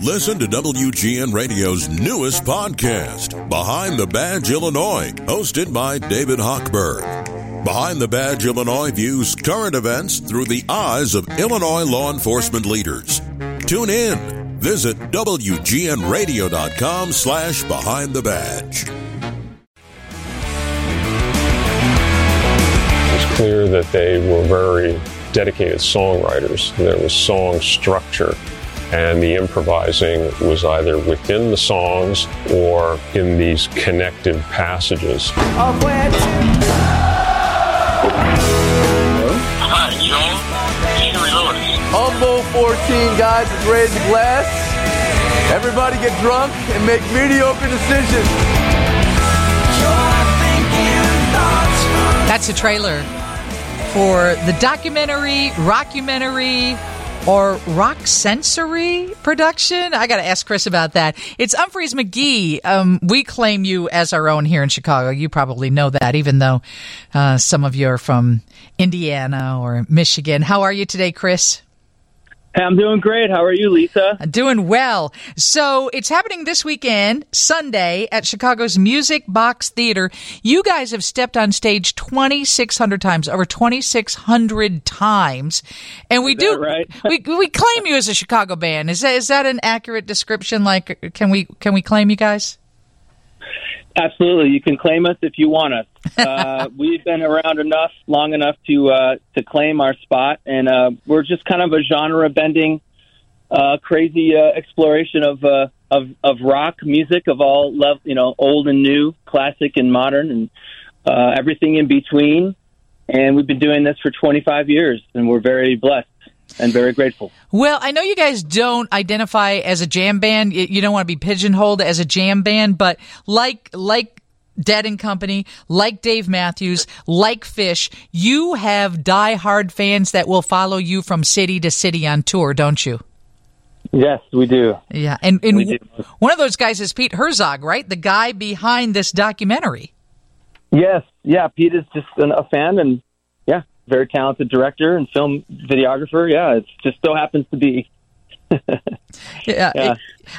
Listen to WGN Radio's newest podcast, Behind the Badge Illinois, hosted by David Hochberg. Behind the Badge Illinois views current events through the eyes of Illinois law enforcement leaders. Tune in. Visit WGNRadio.com slash Behind the Badge. It's clear that they were very dedicated songwriters. There was song structure and the improvising was either within the songs or in these connective passages. Hi, Joel. Humble 14 guys with raised glass. Everybody get drunk and make mediocre decisions. That's a trailer for the documentary, rockumentary, or rock sensory production? I got to ask Kris about that. It's Umphrey's McGee. Um, we claim you as our own here in Chicago. You probably know that, even though uh, some of you are from Indiana or Michigan. How are you today, Kris? Hey, I'm doing great. How are you, Lisa? I'm doing well. So it's happening this weekend, Sunday, at Chicago's Music Box Theater. You guys have stepped on stage 2,600 times, over 2,600 times, and we do right? we we claim you as a Chicago band. Is that is that an accurate description? Like, can we can we claim you guys? Absolutely. You can claim us if you want us. Uh, we've been around enough, long enough to uh, to claim our spot, and uh, we're just kind of a genre bending, uh, crazy uh, exploration of uh, of of rock music of all level, you know, old and new, classic and modern, and uh, everything in between. And we've been doing this for 25 years, and we're very blessed and very grateful. Well, I know you guys don't identify as a jam band. You don't want to be pigeonholed as a jam band, but like like Dead and Company, like Dave Matthews, like Phish, you have diehard fans that will follow you from city to city on tour, don't you? Yes, we do. Yeah, and, and We do. one of those guys is Pete Herzog, right? The guy behind this documentary. Yes, yeah. Pete is just an, a fan, and very talented director and film videographer. Yeah, it just so happens to be. Yeah, Yeah.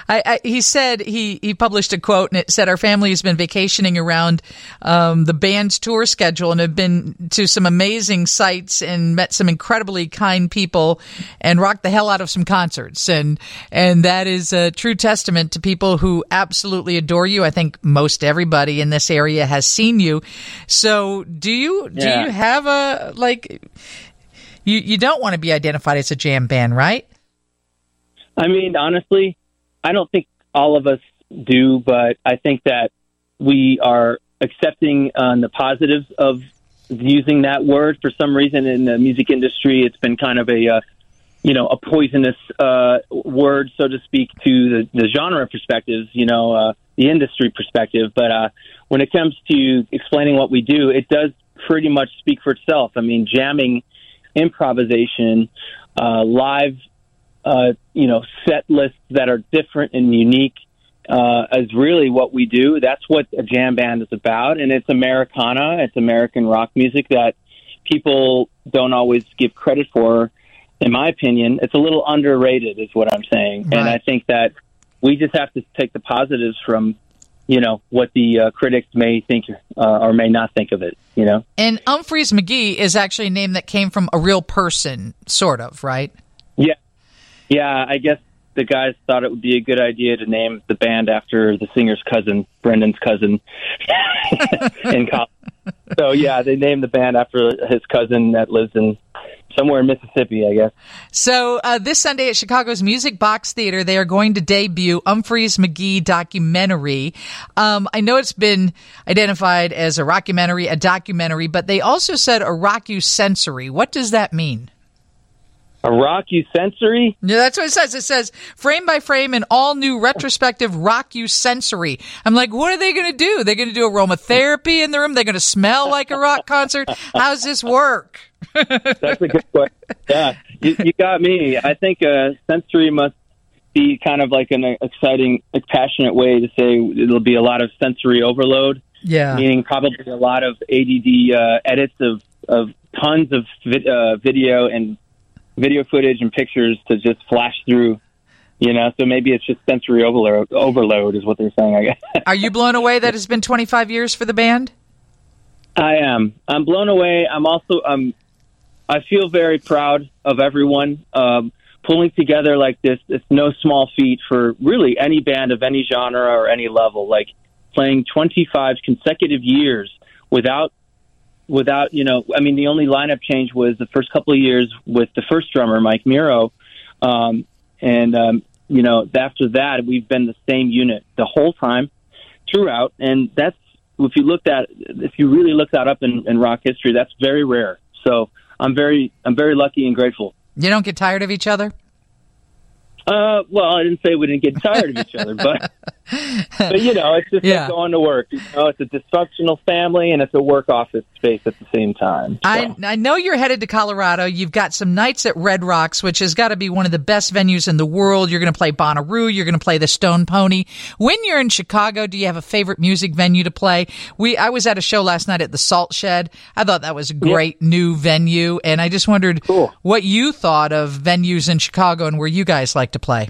I, I, he said he he published a quote and it said our family has been vacationing around um, the band's tour schedule and have been to some amazing sites and met some incredibly kind people and rocked the hell out of some concerts and and that is a true testament to people who absolutely adore you. I think most everybody in this area has seen you. So do you do Yeah. you have a like you you don't want to be identified as a jam band, right? I mean, honestly, I don't think all of us do, but I think that we are accepting on the positives of using that word. For some reason, in the music industry, it's been kind of a uh, you know a poisonous uh, word, so to speak, to the, the genre perspectives. You know, uh, the industry perspective. But uh, when it comes to explaining what we do, it does pretty much speak for itself. I mean, jamming, improvisation, uh, live uh, you know, set lists that are different and unique uh, is really what we do. That's what a jam band is about, and it's Americana. It's American rock music that people don't always give credit for. In my opinion, it's a little underrated, is what I'm saying. And I think that we just have to take the positives from, you know, what the uh, critics may think uh, or may not think of it. You know. And Umphrey's McGee is actually a name that came from a real person, sort of, right? Yeah. I guess the guys thought it would be a good idea to name the band after the singer's cousin, Brendan's cousin, in college. So yeah, they named the band after his cousin that lives in somewhere in Mississippi, I guess. So uh, this Sunday at Chicago's Music Box Theater, they are going to debut Umphrey's McGee documentary. Um, I know it's been identified as a rockumentary, a documentary, but they also said a rockusensory. What does that mean? A Rocky sensory. Yeah, that's what it says. It says frame by frame an all new retrospective rock you sensory. I'm like, what are they going to do? They're going to do aromatherapy in the room. They're going to smell like a rock concert. How's this work? That's a good question. Yeah, you, you got me. I think uh, sensory must be kind of like an exciting, passionate way to say it'll be a lot of sensory overload. Yeah. meaning probably a lot of ADD uh, edits of, of tons of vid- uh, video and video footage and pictures to just flash through You know, so maybe it's just sensory overload. Overload is what they're saying. I guess. Are you blown away that it's been 25 years for the band? I am. I'm blown away. I'm also. Um, I feel very proud of everyone um, pulling together like this. It's no small feat for really any band of any genre or any level. Like playing 25 consecutive years without without you know. I mean, the only lineup change was the first couple of years with the first drummer Mike Mirro, um, and um, you know after that we've been the same unit the whole time throughout, and that's if you looked at if you really look that up in, in rock history, that's very rare. So I'm very I'm very lucky and grateful. You don't get tired of each other? Uh, well, I didn't say we didn't get tired of each other, but but you know, it's just Yeah. like going to work. You know, it's a dysfunctional family and it's a work office space at the same time. So. I, I know you're headed to Colorado. You've got some nights at Red Rocks, which has got to be one of the best venues in the world. You're going to play Bonnaroo. You're going to play the Stone Pony. When you're in Chicago, do you have a favorite music venue to play? We I was at a show last night at the Salt Shed. I thought that was a great new venue, and I just wondered Cool. what you thought of venues in Chicago and where you guys like to play.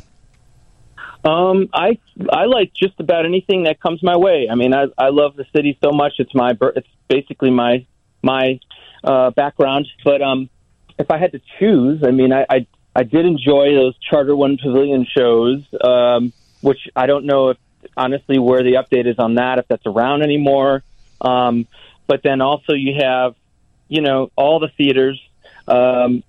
Um, I I like just about anything that comes my way. I mean, I I love the city so much. It's my it's basically my my uh, background. But um, if I had to choose, I mean, I I, I did enjoy those Charter One Pavilion shows, um, which I don't know if honestly where the update is on that, if that's around anymore. Um, but then also you have, you know, all the theaters. Um,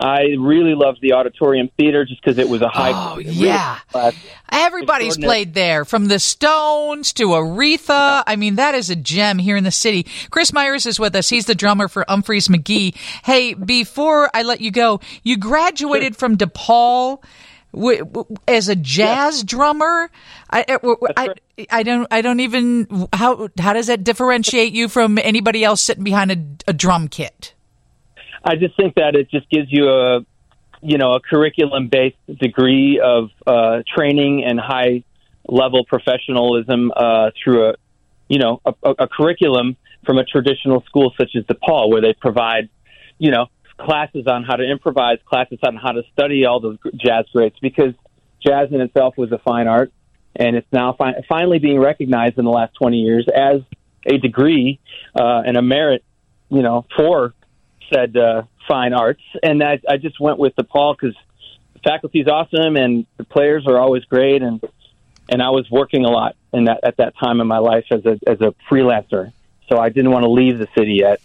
I really loved the auditorium theater just because it was a high. Oh, yeah. class- Everybody's played there, from the Stones to Aretha. I mean, that is a gem here in the city. Kris Myers is with us. He's the drummer for Umphrey's McGee. Hey, before I let you go, you graduated from DePaul as a jazz drummer. I, I, I, I don't, I don't even how how does that differentiate you from anybody else sitting behind a, a drum kit? I just think that it just gives you a, you know, a curriculum based degree of uh, training and high level professionalism uh, through a, you know, a, a, curriculum from a traditional school such as DePaul, where they provide, you know, classes on how to improvise, classes on how to study all those jazz greats, because jazz in itself was a fine art, and it's now fi- finally being recognized in the last 20 years as a degree uh, and a merit, you know, for said uh, fine arts, and I, I just went with DePaul because the faculty's awesome and the players are always great, and and I was working a lot in that at that time in my life as a as a freelancer, so I didn't want to leave the city yet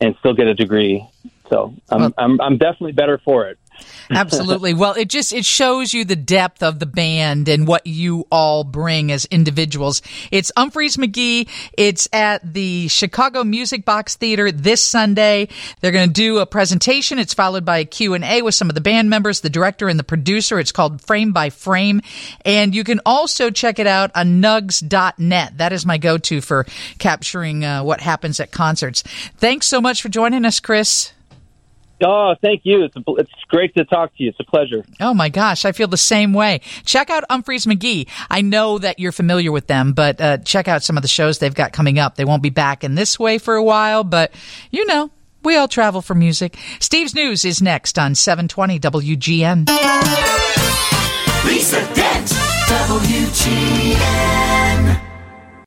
and still get a degree. So I'm Well- I'm, I'm definitely better for it. Absolutely. Well, it just it shows you the depth of the band and what you all bring as individuals. It's Umphrey's McGee. It's at the Chicago Music Box Theater this Sunday. They're going to do a presentation. It's followed by a Q&A with some of the band members, the director and the producer. It's called Frame by Frame. And you can also check it out on nugs.net. That is my go-to for capturing uh, what happens at concerts. Thanks so much for joining us, Kris. Oh, thank you. It's a, it's great to talk to you. It's a pleasure. Oh my gosh, I feel the same way. Check out Umphrey's McGee. I know that you're familiar with them, but uh, check out some of the shows they've got coming up. They won't be back in this way for a while, but you know, we all travel for music. Steve's News is next on 720 WGN. Lisa Dent, WGN.